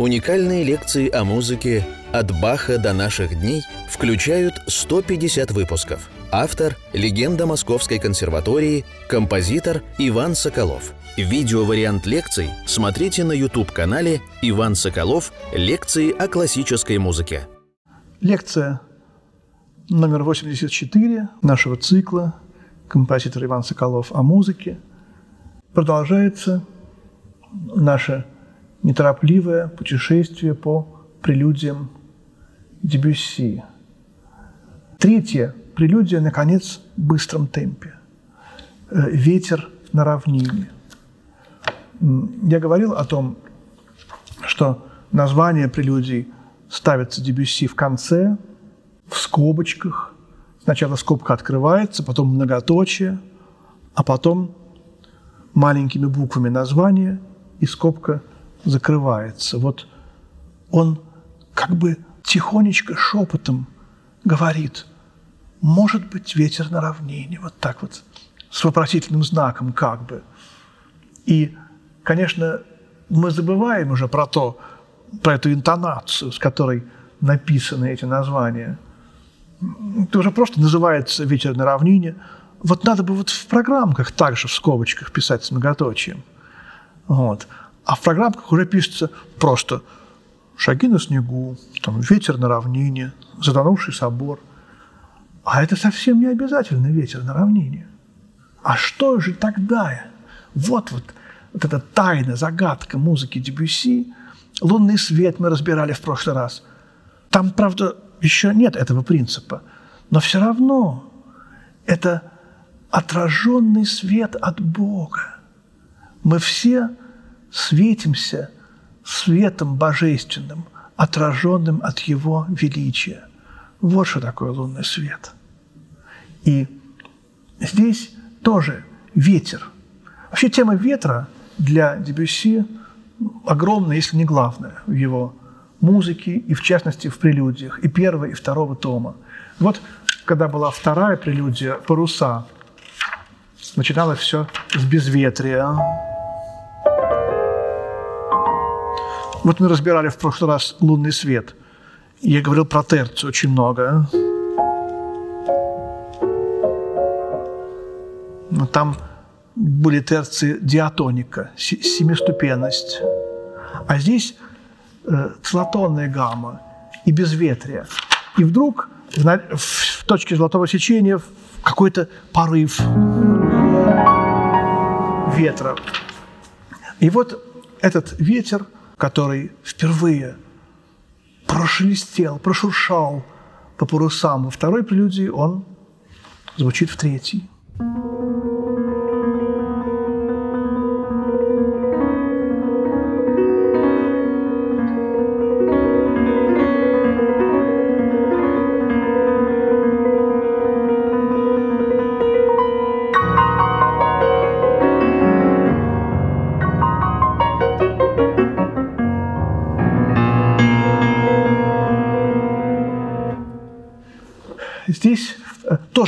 Уникальные лекции о музыке «От Баха до наших дней» включают 150 выпусков. Автор – легенда Московской консерватории, композитор Иван Соколов. Видеовариант лекций смотрите на YouTube-канале «Иван Соколов. Лекции о классической музыке». Лекция номер 84 нашего цикла «Композитор Иван Соколов о музыке». Продолжается наше неторопливое путешествие по прелюдиям Дебюсси. Третья прелюдия, наконец, в быстром темпе. Э, «Ветер на равнине». Я говорил о том, что название прелюдий ставится Дебюсси в конце, в скобочках. Сначала скобка открывается, потом многоточие, а потом маленькими буквами название и скобка закрывается. Вот он как бы тихонечко, шепотом говорит, может быть, ветер на равнине, вот так вот, с вопросительным знаком как бы. И, конечно, мы забываем уже про то, про эту интонацию, с которой написаны эти названия. Это уже просто называется «Ветер на равнине». Вот надо бы вот в программках также в скобочках писать с многоточием. Вот. А в программках уже пишется просто «Шаги на снегу», там, «Ветер на равнине», «Затонувший собор». А это совсем не обязательно ветер на равнине. А что же тогда? Вот вот, вот эта тайна, загадка музыки Дебюсси. «Лунный свет» мы разбирали в прошлый раз. Там, правда, еще нет этого принципа. Но все равно это отраженный свет от Бога. Мы все светимся светом божественным, отраженным от Его величия. Вот что такое лунный свет. И здесь тоже ветер. Вообще тема ветра для Дебюсси огромная, если не главная в его музыке и, в частности, в прелюдиях и первого, и второго тома. Вот когда была вторая прелюдия «Паруса», начиналось все с безветрия, Вот мы разбирали в прошлый раз лунный свет. Я говорил про терцию очень много. Но там были терции диатоника, семиступенность. А здесь э, целотонная гамма и безветрие. И вдруг в, в точке золотого сечения какой-то порыв ветра. И вот этот ветер – который впервые прошелестел, прошуршал по парусам во второй прелюдии, он звучит в третьей.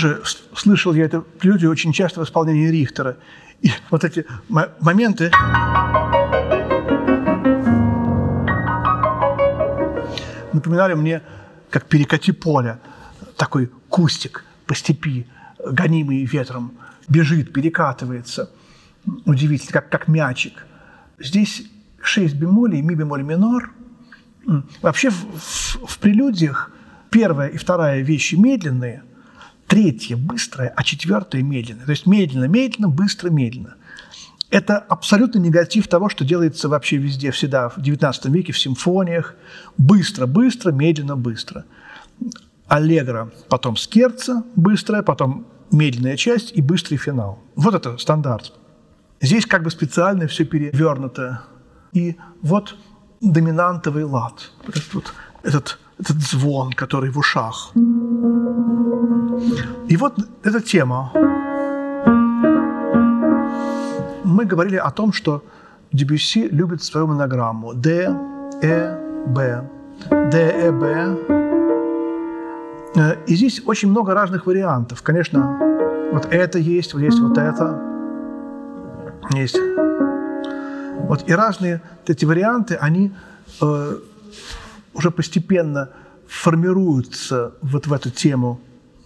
Тоже слышал я это прелюдию очень часто в исполнении Рихтера. И вот эти моменты напоминали мне, как перекати поля, такой кустик по степи, гонимый ветром, бежит, перекатывается. Удивительно, как, как мячик. Здесь шесть бемолей, ми бемоль минор. Вообще в, в, в прелюдиях первая и вторая вещи медленные, третья быстрая, а четвертая медленная. То есть медленно, медленно, быстро, медленно. Это абсолютно негатив того, что делается вообще везде, всегда, в XIX веке, в симфониях. Быстро, быстро, медленно, быстро. Аллегро, потом скерца, быстрая, потом медленная часть и быстрый финал. Вот это стандарт. Здесь как бы специально все перевернуто. И вот доминантовый лад. Этот, этот этот звон, который в ушах. И вот эта тема. Мы говорили о том, что Дебюсси любит свою монограмму Д, Э, Б. Д, Э, Б. Э, и здесь очень много разных вариантов. Конечно, вот это есть, вот есть вот это. Есть. Вот и разные эти варианты, они э, уже постепенно формируются вот в эту тему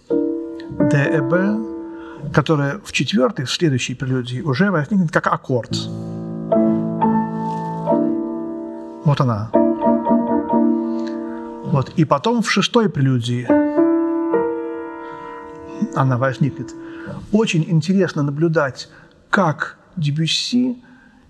ДЭБ, которая в четвертой, в следующей прелюдии уже возникнет как аккорд. Вот она. Вот. И потом в шестой прелюдии она возникнет. Очень интересно наблюдать, как Дебюсси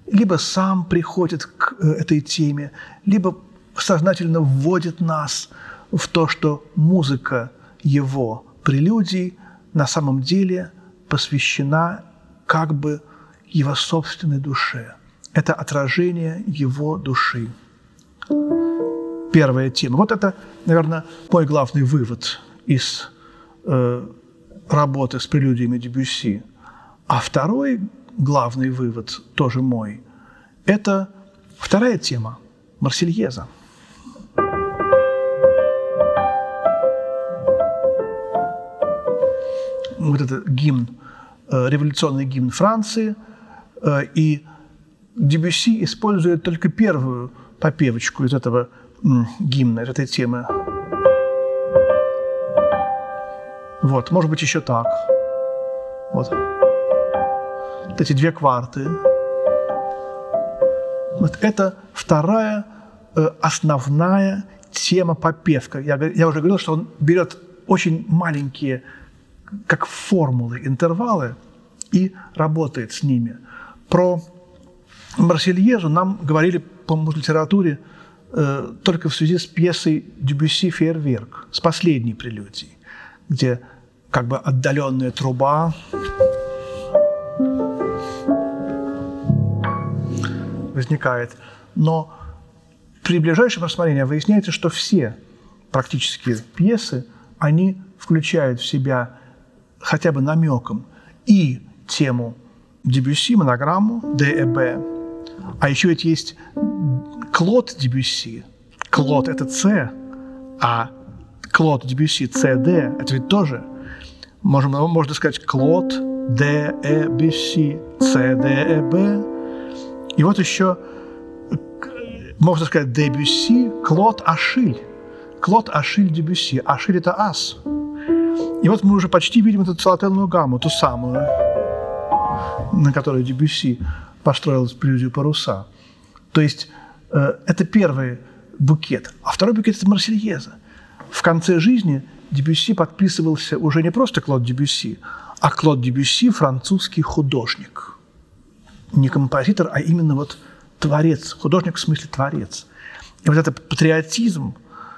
либо сам приходит к э, этой теме, либо сознательно вводит нас в то, что музыка его прелюдий на самом деле посвящена как бы его собственной душе. Это отражение его души. Первая тема. Вот это, наверное, мой главный вывод из э, работы с прелюдиями Дебюсси. А второй главный вывод, тоже мой, это вторая тема – Марсельеза. Вот это гимн, э, революционный гимн Франции, э, и Дебюсси использует только первую попевочку из этого гимна, из этой темы. Вот, может быть, еще так. Вот. вот эти две кварты. Вот это вторая э, основная тема попевка. Я, я уже говорил, что он берет очень маленькие, как формулы, интервалы и работает с ними. Про Марсельезу нам говорили, в литературе э, только в связи с пьесой Дюбюсси «Фейерверк», с последней прелюдией, где как бы отдаленная труба возникает. Но при ближайшем рассмотрении выясняется, что все практически пьесы, они включают в себя хотя бы намеком и тему Дебюсси, монограмму ДЭБ, а еще ведь есть Клод Дебюсси. Клод – это С, а Клод Дебюсси – ЦД – это ведь тоже, можем, можно сказать, Клод, Д, Э, Бюсси, С, Д, Э, Б. И вот еще можно сказать Дебюсси, Клод Ашиль. Клод Ашиль Дебюсси. Ашиль – это ас. И вот мы уже почти видим эту целотельную гамму, ту самую, на которой Дебюсси построил прелюдию паруса. То есть э, это первый букет. А второй букет – это Марсельеза. В конце жизни Дебюсси подписывался уже не просто Клод Дебюсси, а Клод Дебюсси – французский художник. Не композитор, а именно вот творец. Художник в смысле творец. И вот этот патриотизм,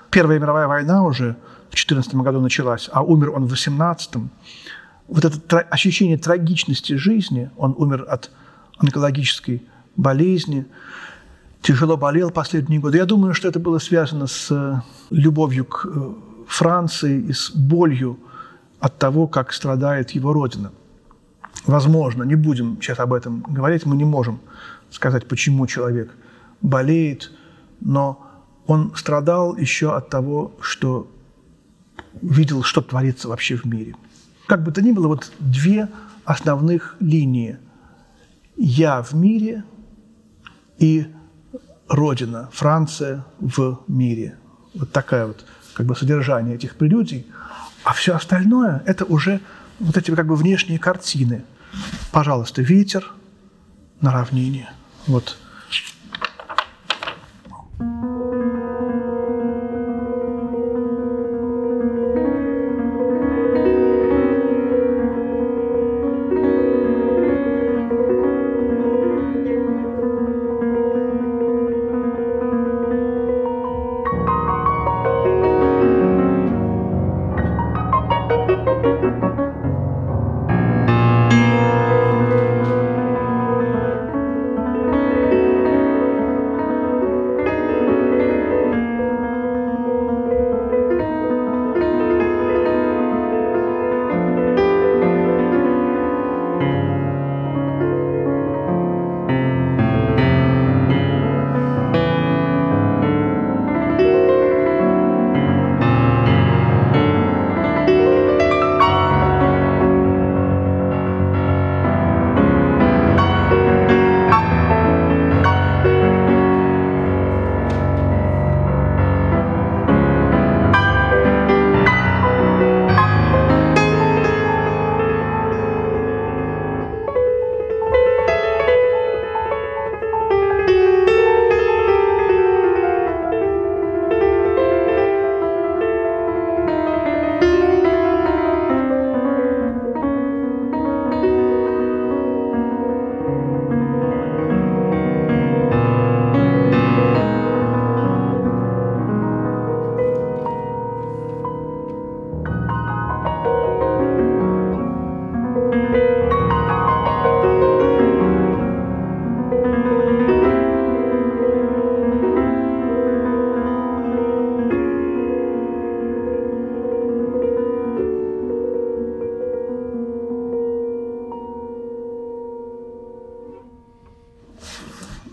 Первая мировая война уже в 14 году началась, а умер он в 18 вот это ощущение трагичности жизни, он умер от онкологической болезни, тяжело болел последние годы. Я думаю, что это было связано с э, любовью к э, Франции и с болью от того, как страдает его родина. Возможно, не будем сейчас об этом говорить, мы не можем сказать, почему человек болеет, но он страдал еще от того, что видел, что творится вообще в мире. Как бы то ни было, вот две основных линии – я в мире и Родина, Франция в мире. Вот такая вот как бы содержание этих прелюдий. А все остальное – это уже вот эти как бы внешние картины. Пожалуйста, ветер на равнине. Вот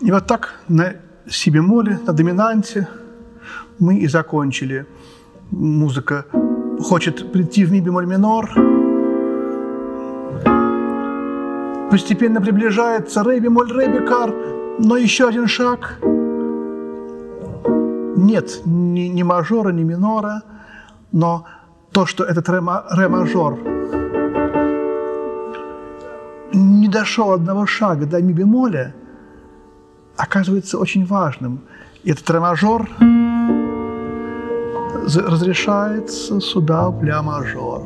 И вот так на си бемоле, на доминанте мы и закончили. Музыка хочет прийти в ми бемоль минор. Постепенно приближается ре бемоль ре бекар, но еще один шаг. Нет ни, ни мажора, ни минора, но то, что этот ре, ре мажор не дошел одного шага до ми бемоля, оказывается очень важным. И этот ре мажор разрешается сюда в ля мажор.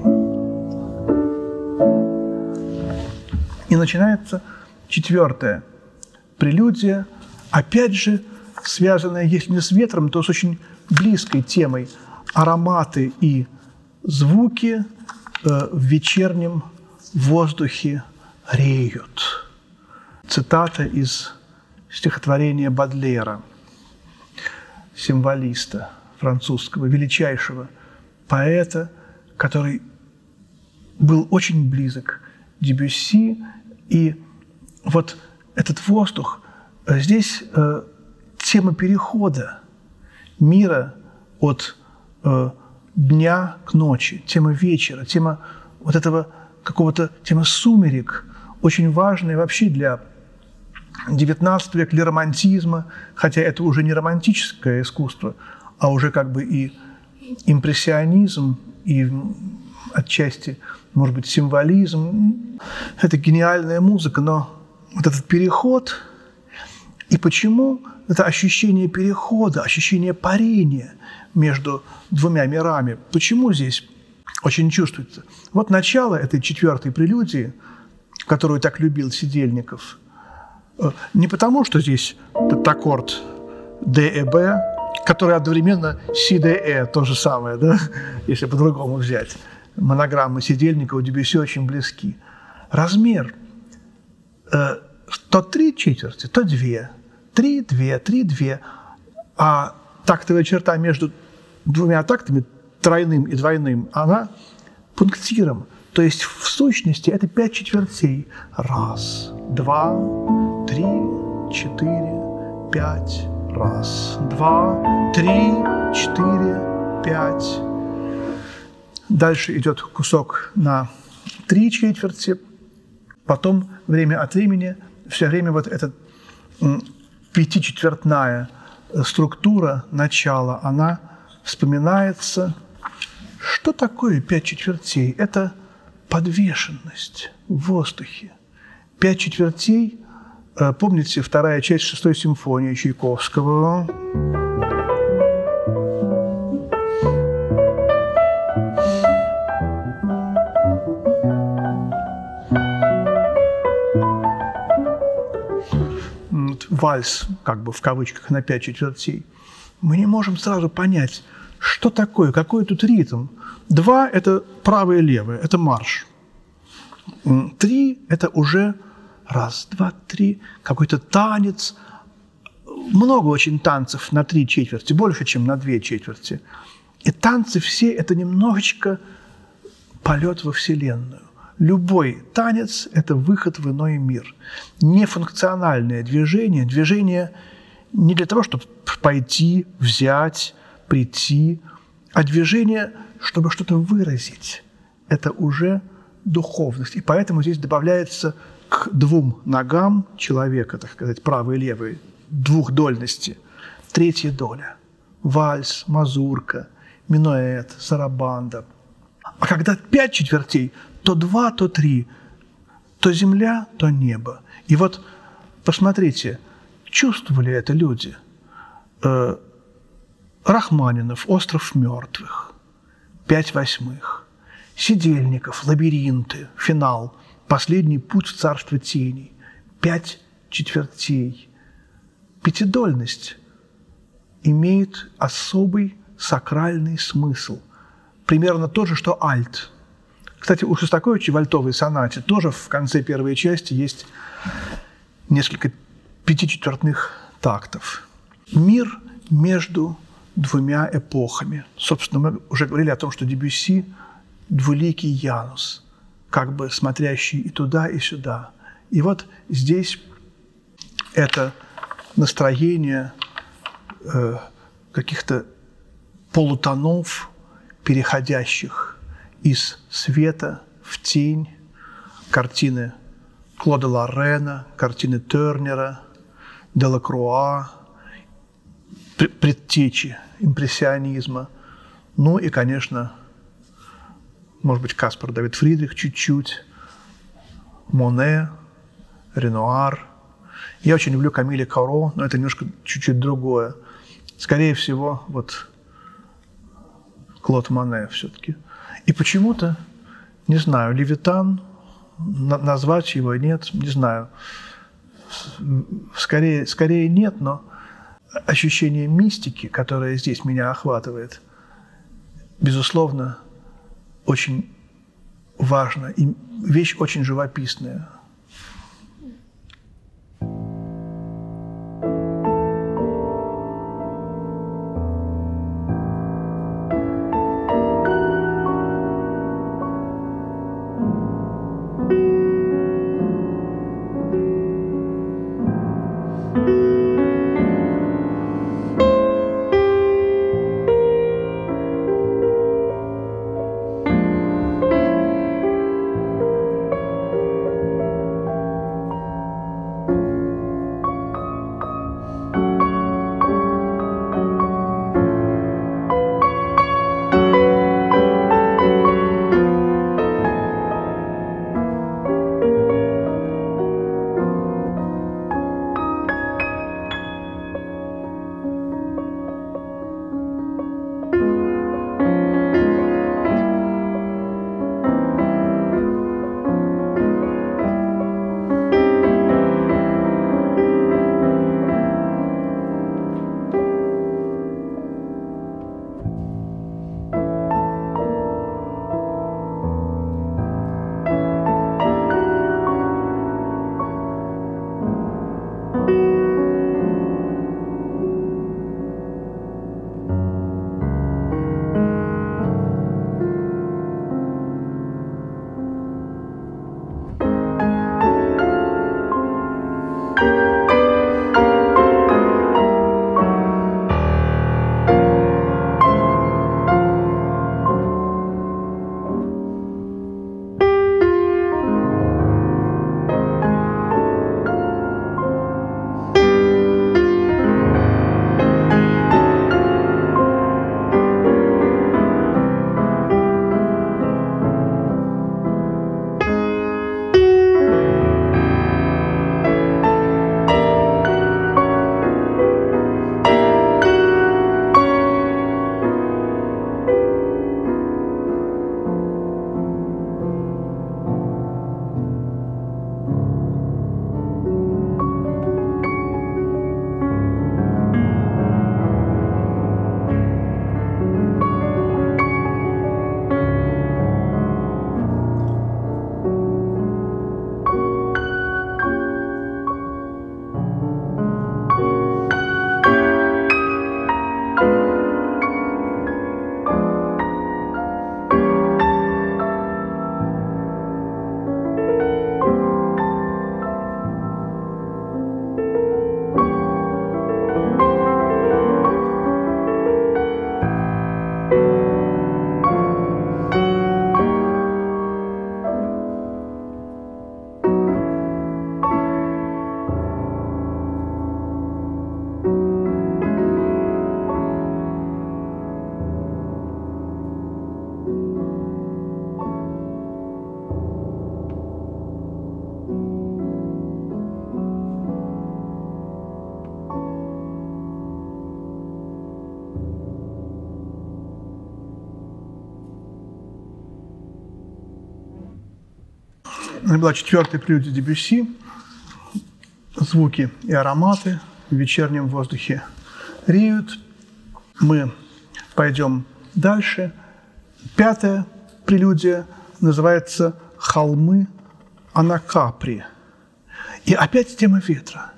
И начинается четвертое прелюдия, опять же, связанная, если не с ветром, то с очень близкой темой ароматы и звуки э, в вечернем воздухе реют. Цитата из стихотворения Бадлера, символиста французского, величайшего поэта, который был очень близок Дебюсси. И вот этот воздух, э, здесь э, тема перехода мира от э, дня к ночи, тема вечера, тема вот этого какого-то, тема сумерек, очень важная вообще для XIX века, для романтизма, хотя это уже не романтическое искусство, а уже как бы и импрессионизм, и отчасти, может быть, символизм. Это гениальная музыка, но вот этот переход, и почему это ощущение перехода, ощущение парения между двумя мирами, почему здесь очень чувствуется? Вот начало этой четвертой прелюдии, которую так любил Сидельников, не потому, что здесь этот аккорд D и B, который одновременно си, Д, Э, то же самое, да, если по-другому взять. Монограммы Сидельникова, Дебюсси очень близки. Размер э, то три четверти, то две. Три, две, три, две. А тактовая черта между двумя тактами, тройным и двойным, она пунктиром. То есть в сущности это пять четвертей. Раз, два, три, четыре, пять. Раз, два, три, четыре, пять. Дальше идет кусок на три четверти, потом время от времени, все время вот эта пятичетвертная структура начала, она вспоминается. Что такое пять четвертей? Это подвешенность в воздухе. Пять четвертей, помните, вторая часть шестой симфонии Чайковского. вальс, как бы в кавычках, на пять четвертей, мы не можем сразу понять, что такое, какой тут ритм. Два – это правое и левое, это марш. Три – это уже раз, два, три, какой-то танец. Много очень танцев на три четверти, больше, чем на две четверти. И танцы все – это немножечко полет во Вселенную. Любой танец – это выход в иной мир. Нефункциональное движение, движение не для того, чтобы пойти, взять, прийти, а движение, чтобы что-то выразить. Это уже духовность. И поэтому здесь добавляется к двум ногам человека, так сказать, правой и левой, двухдольности, третья доля. Вальс, мазурка, минуэт, сарабанда. А когда пять четвертей, то два, то три, то земля, то небо. И вот посмотрите, чувствовали это люди. Э, Рахманинов «Остров мертвых», «Пять восьмых», Сидельников «Лабиринты», «Финал», «Последний путь в царство теней», «Пять четвертей». Пятидольность имеет особый сакральный смысл. Примерно то же, что альт – кстати, у Шостаковича в альтовой сонате тоже в конце первой части есть несколько пятичетвертных тактов. Мир между двумя эпохами. Собственно, мы уже говорили о том, что Дебюсси – двуликий Янус, как бы смотрящий и туда, и сюда. И вот здесь это настроение э, каких-то полутонов, переходящих из света в тень, картины Клода Лорена, картины Тернера, Делакруа, предтечи импрессионизма. Ну и, конечно, может быть, Каспар Давид Фридрих чуть-чуть, Моне, Ренуар. Я очень люблю Камиля Каро, но это немножко чуть-чуть другое. Скорее всего, вот Клод Моне все-таки. И почему-то, не знаю, Левитан, назвать его нет, не знаю. Скорее, скорее нет, но ощущение мистики, которое здесь меня охватывает, безусловно, очень важно и вещь очень живописная – была четвертая прелюдия Дебюсси. Звуки и ароматы в вечернем воздухе реют. Мы пойдем дальше. Пятая прелюдия называется «Холмы Анакапри». И опять тема ветра.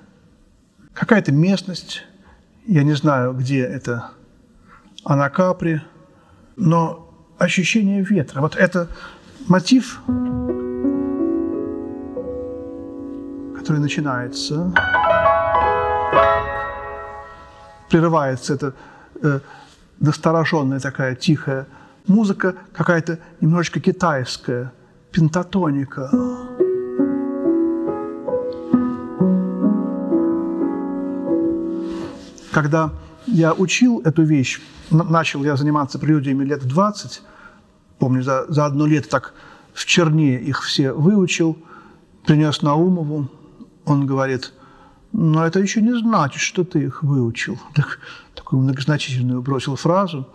Какая-то местность, я не знаю, где это Анакапри, но ощущение ветра. Вот это мотив который начинается прерывается эта э, настороженная такая тихая музыка, какая-то немножечко китайская, пентатоника. Когда я учил эту вещь, начал я заниматься прелюдиями лет в 20, помню, за, за одно лето так в черне их все выучил, принес Наумову, он говорит, но это еще не значит, что ты их выучил. Так, такую многозначительную бросил фразу.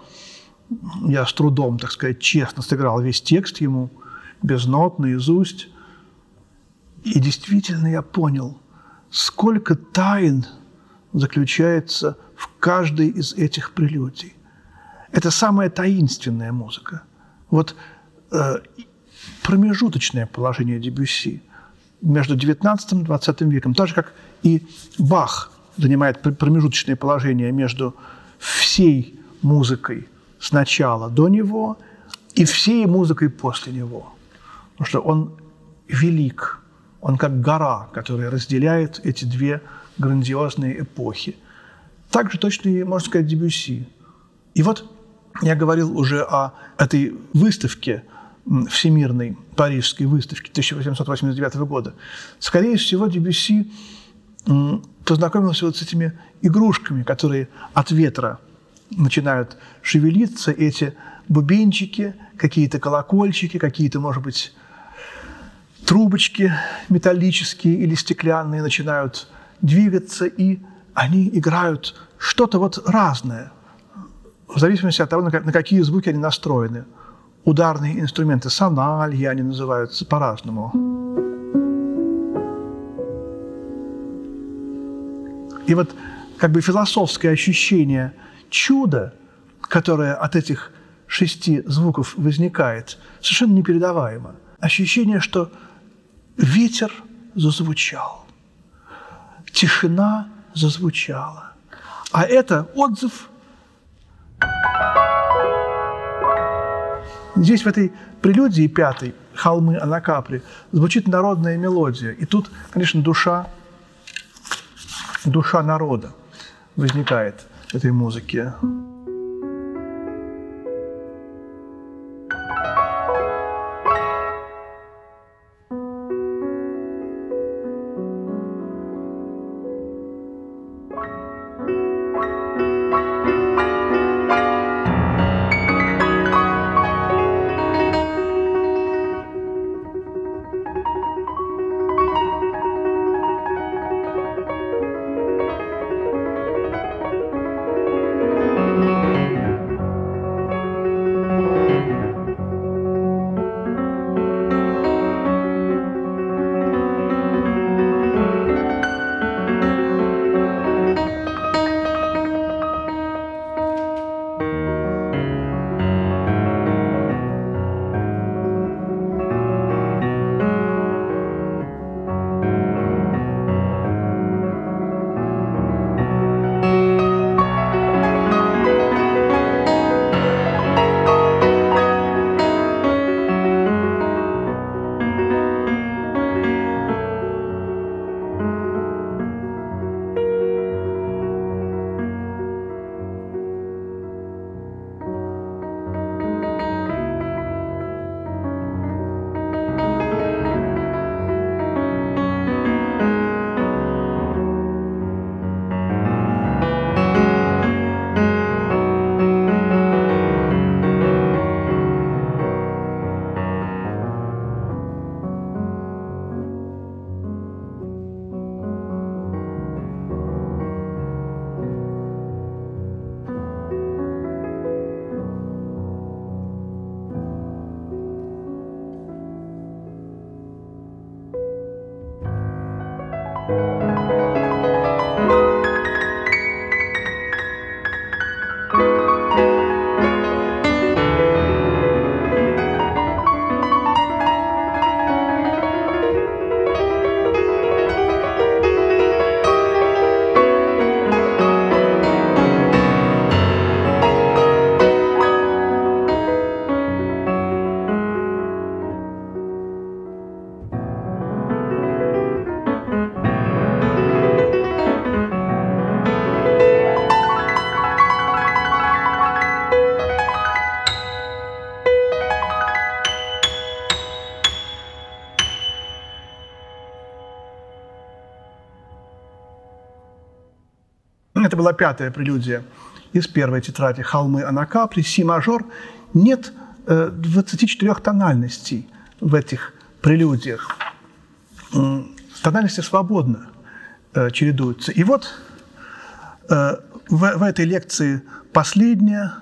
Я с трудом, так сказать, честно сыграл весь текст ему, без нот, наизусть. И действительно я понял, сколько тайн заключается в каждой из этих прелюдий. Это самая таинственная музыка. Вот э, промежуточное положение Дебюсси между XIX и XX веком, так же, как и Бах занимает промежуточное положение между всей музыкой сначала до него и всей музыкой после него. Потому что он велик, он как гора, которая разделяет эти две грандиозные эпохи. Так же точно и, можно сказать, Дебюсси. И вот я говорил уже о этой выставке всемирной парижской выставки 1889 года. Скорее всего, Дебюсси познакомился вот с этими игрушками, которые от ветра начинают шевелиться, эти бубенчики, какие-то колокольчики, какие-то, может быть, трубочки металлические или стеклянные начинают двигаться, и они играют что-то вот разное, в зависимости от того, на какие звуки они настроены. Ударные инструменты, сональи они называются по-разному. И вот как бы философское ощущение чуда, которое от этих шести звуков возникает, совершенно непередаваемо. Ощущение, что ветер зазвучал, тишина зазвучала. А это отзыв. Здесь в этой прелюдии пятой «Холмы Анакапри» звучит народная мелодия. И тут, конечно, душа, душа народа возникает этой музыке. Это была пятая прелюдия из первой тетради «Холмы Анакапри», си-мажор. Нет 24 э, тональностей в этих прелюдиях. Тональности свободно э, чередуются. И вот э, в, в этой лекции последняя,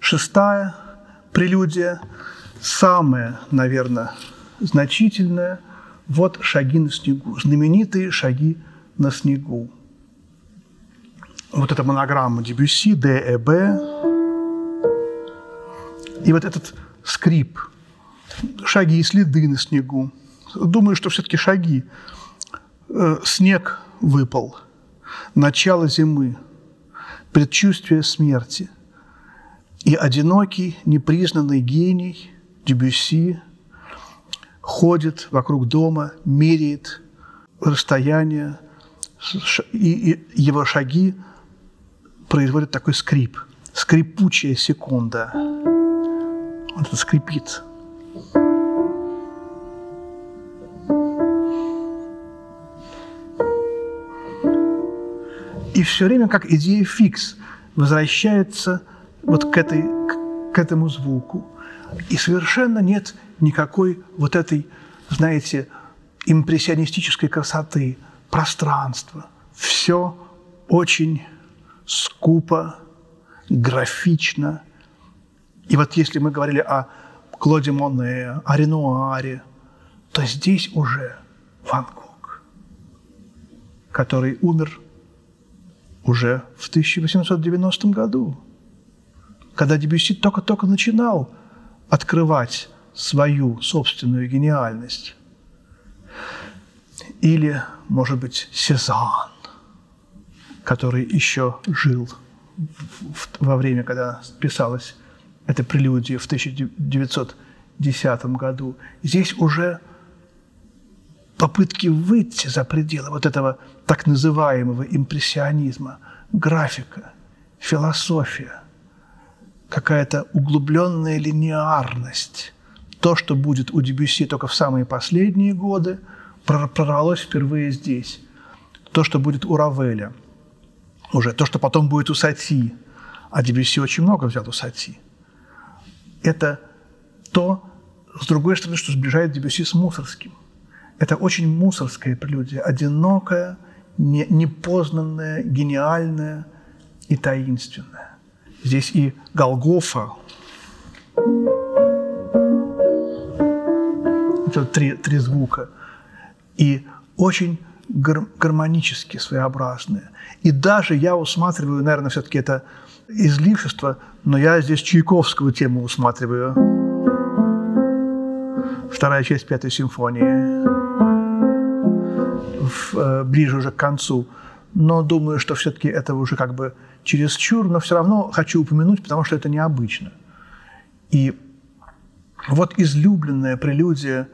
шестая прелюдия, самая, наверное, значительная. Вот шаги на снегу, знаменитые шаги на снегу. Вот эта монограмма Дебюсси, Д, Э, Б. И вот этот скрип, шаги и следы на снегу. Думаю, что все-таки шаги. Э, снег выпал, начало зимы, предчувствие смерти. И одинокий, непризнанный гений Дебюсси ходит вокруг дома, меряет расстояние, и его шаги производят такой скрип, скрипучая секунда. Вот это скрипит. И все время, как идея фикс, возвращается вот к, этой, к, к этому звуку. И совершенно нет никакой вот этой, знаете, импрессионистической красоты, пространства. Все очень скупо, графично. И вот если мы говорили о Клоде Моне, о Ренуаре, то здесь уже Ван Гог, который умер уже в 1890 году, когда Дебюсси только-только начинал открывать свою собственную гениальность. Или, может быть, Сезанн, который еще жил во время, когда писалась эта прелюдия в 1910 году. Здесь уже попытки выйти за пределы вот этого так называемого импрессионизма, графика, философия, какая-то углубленная линеарность. То, что будет у Дебюсси только в самые последние годы, прорвалось впервые здесь. То, что будет у Равеля, уже то, что потом будет у Сати, а Дебюсси очень много взял у Сати, это то, с другой стороны, что сближает Дебюсси с Мусорским. Это очень мусорская прелюдия, одинокая, не, непознанная, гениальная и таинственная. Здесь и Голгофа. Это три, три звука. И очень гар гармонически своеобразные. И даже я усматриваю, наверное, все-таки это излишество, но я здесь Чайковскую тему усматриваю. Вторая часть Пятой симфонии в, э, ближе уже к концу. Но думаю, что все-таки это уже как бы чересчур, но все равно хочу упомянуть, потому что это необычно. И вот излюбленная прелюдия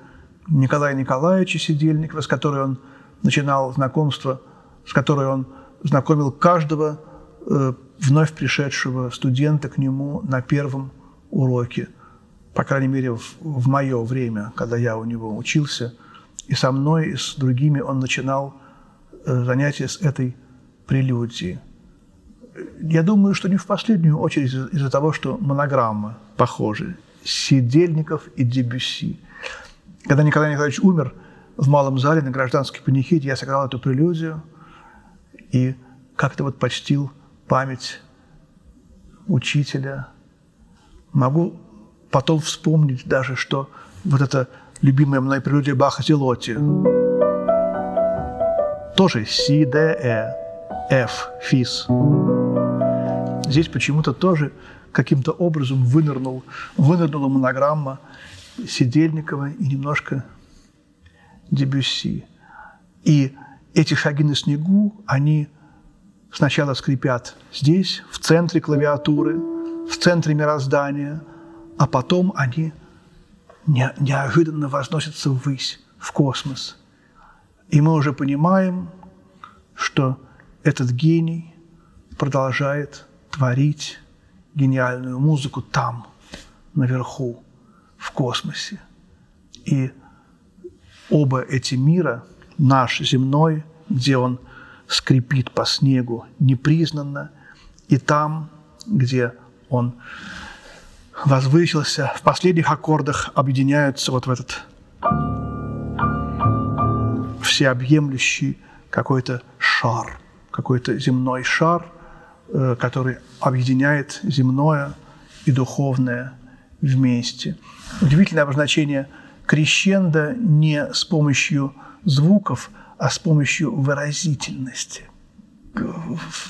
Николая Николаевича Сидельникова, с которой он начинал знакомство, с которой он знакомил каждого э, вновь пришедшего студента к нему на первом уроке, по крайней мере, в, в мое время, когда я у него учился – и со мной, и с другими он начинал э, занятия с этой прелюдии. Я думаю, что не в последнюю очередь из-за того, что монограммы похожи. Сидельников и Дебюсси. Когда Николай Николаевич умер, в малом зале на гражданской панихиде я сыграл эту прелюдию и как-то вот почтил память учителя. Могу потом вспомнить даже, что вот это любимая мной прелюдия Баха Зелоти. Тоже Си, Д, Э, Ф, Фис. Здесь почему-то тоже каким-то образом вынырнул, вынырнула монограмма Сидельникова и немножко Дебюсси. И эти шаги на снегу, они сначала скрипят здесь, в центре клавиатуры, в центре мироздания, а потом они не, неожиданно возносится ввысь, в космос. И мы уже понимаем, что этот гений продолжает творить гениальную музыку там, наверху, в космосе. И оба эти мира, наш земной, где он скрипит по снегу непризнанно, и там, где он возвысился, в последних аккордах объединяются вот в этот всеобъемлющий какой-то шар, какой-то земной шар, э, который объединяет земное и духовное вместе. Удивительное обозначение крещенда не с помощью звуков, а с помощью выразительности.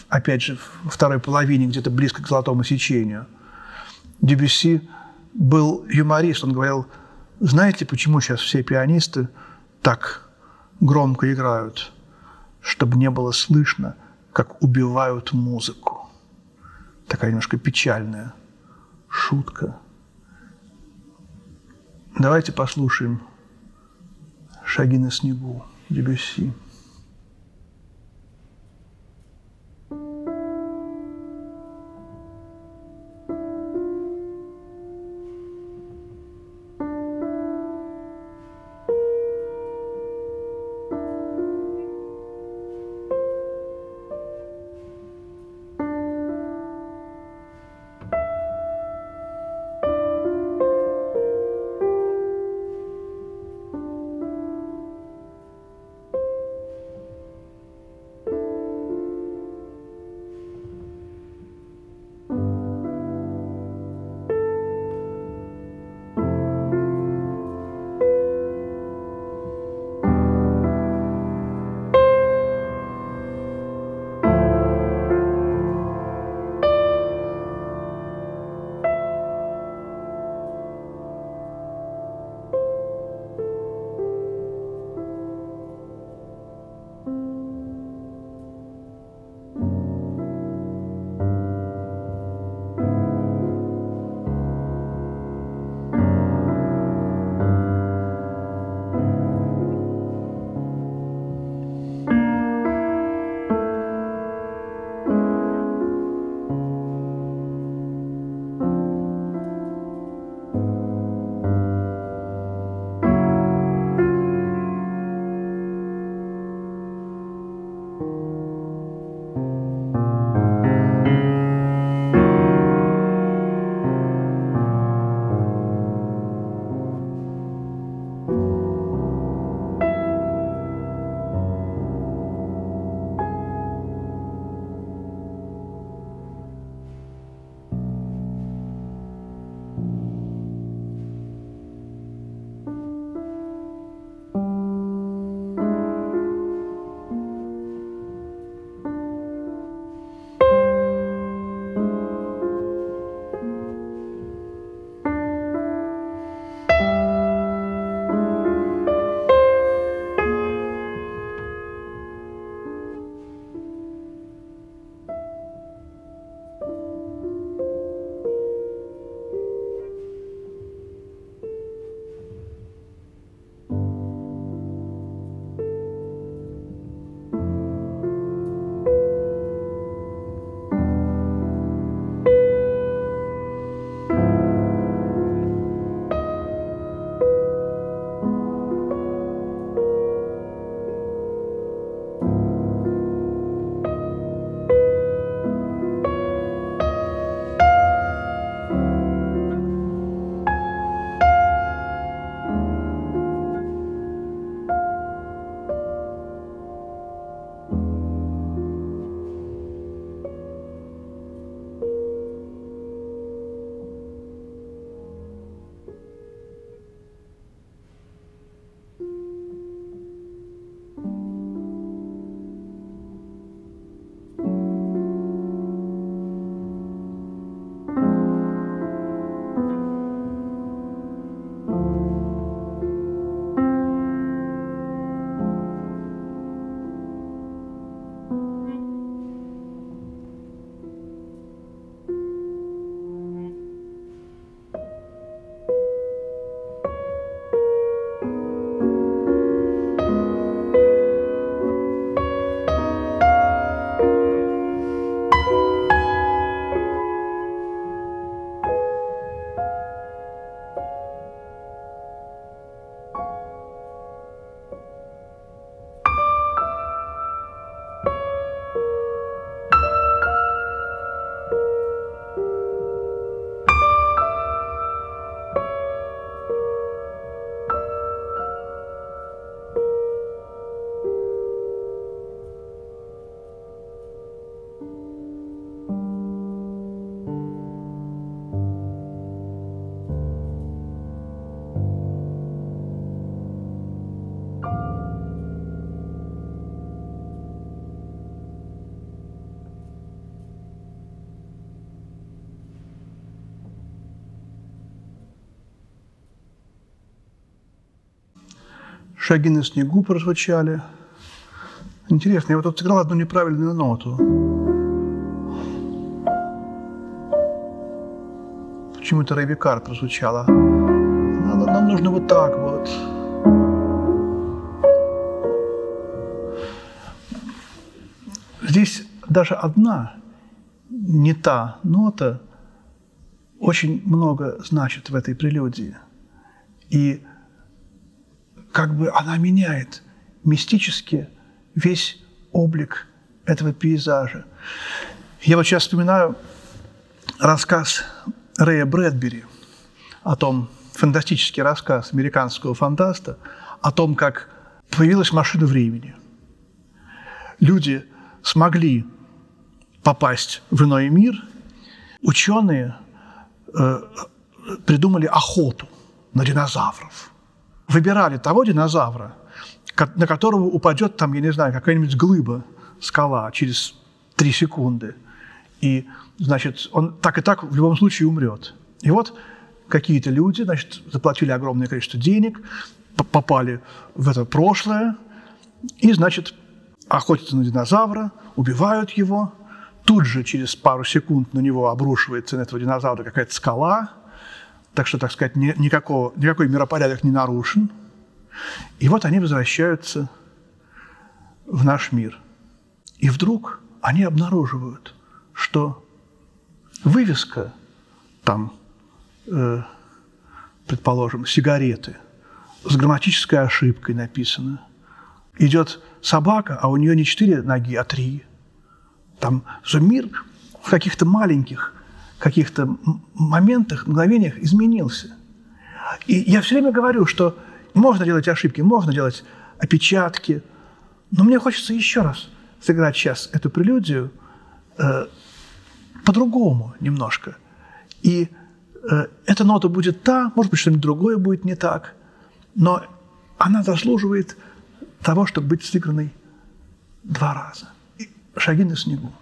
Опять же, во второй половине, где-то близко к золотому сечению. Дебюсси был юморист, он говорил, знаете, почему сейчас все пианисты так громко играют, чтобы не было слышно, как убивают музыку. Такая немножко печальная шутка. Давайте послушаем «Шаги на снегу» Дебюсси. Шаги на снегу прозвучали. Интересно, я вот тут сыграл одну неправильную ноту. Почему-то Рейвикар прозвучала. Нам, нам нужно вот так вот. Здесь даже одна не та нота очень много значит в этой прелюдии. И как бы она меняет мистически весь облик этого пейзажа. Я вот сейчас вспоминаю рассказ Рэя Брэдбери о том, фантастический рассказ американского фантаста о том, как появилась машина времени. Люди смогли попасть в иной мир, ученые э, придумали охоту на динозавров. Выбирали того динозавра, на которого упадет там, я не знаю, какая-нибудь глыба, скала через три секунды. И, значит, он так и так в любом случае умрет. И вот какие-то люди, значит, заплатили огромное количество денег, попали в это прошлое, и, значит, охотятся на динозавра, убивают его, тут же через пару секунд на него обрушивается на этого динозавра какая-то скала, так что, так сказать, ни, никакого, никакой миропорядок не нарушен. И вот они возвращаются в наш мир. И вдруг они обнаруживают, что вывеска там, э, предположим, сигареты с грамматической ошибкой написана. Идет собака, а у нее не четыре ноги, а три. Там же мир в каких-то маленьких каких-то моментах, мгновениях изменился. И я все время говорю, что можно делать ошибки, можно делать опечатки, но мне хочется еще раз сыграть сейчас эту прелюдию э, по-другому немножко. И э, эта нота будет та, может быть, что-нибудь другое будет не так, но она заслуживает того, чтобы быть сыгранной два раза. И шаги на снегу.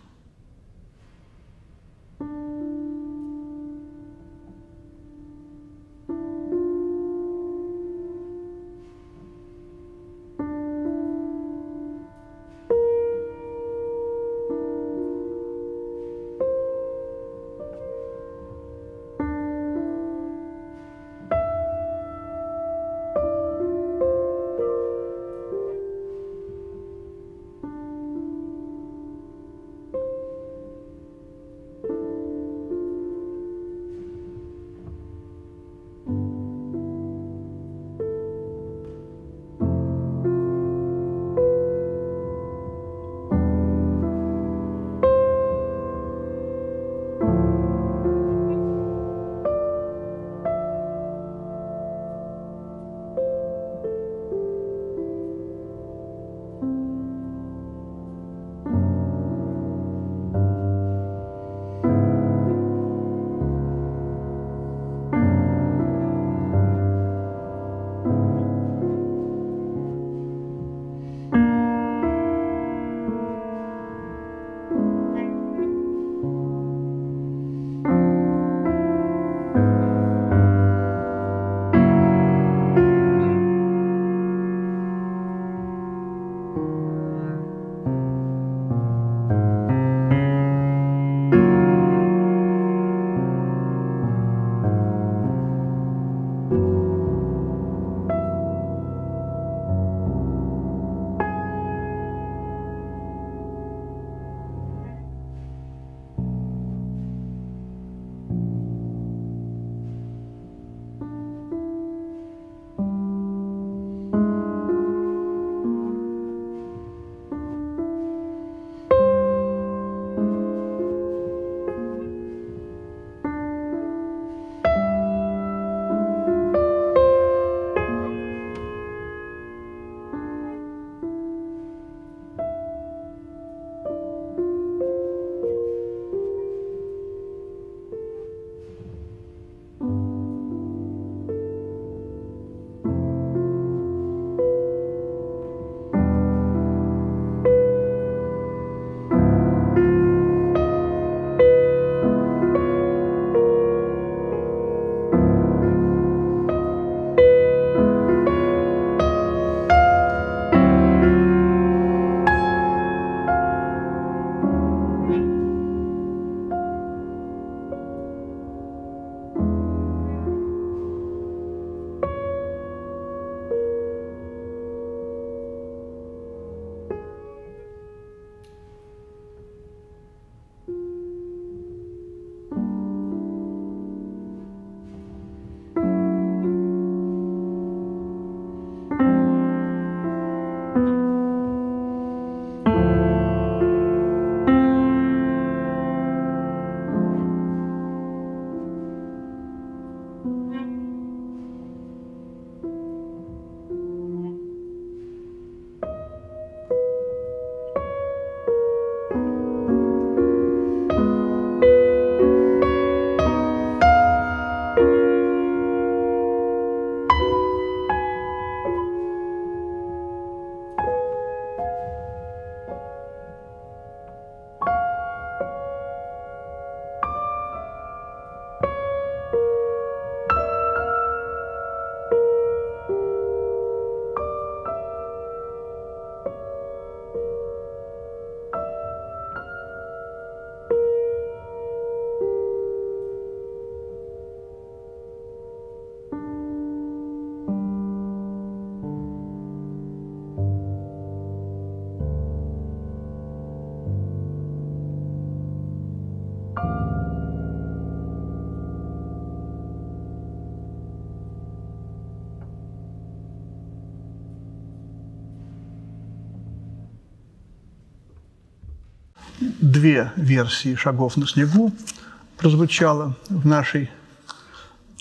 Две версии «Шагов на снегу» прозвучало в нашей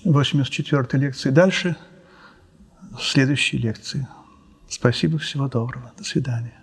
84-й лекции. Дальше следующие лекции. Спасибо, всего доброго. До свидания.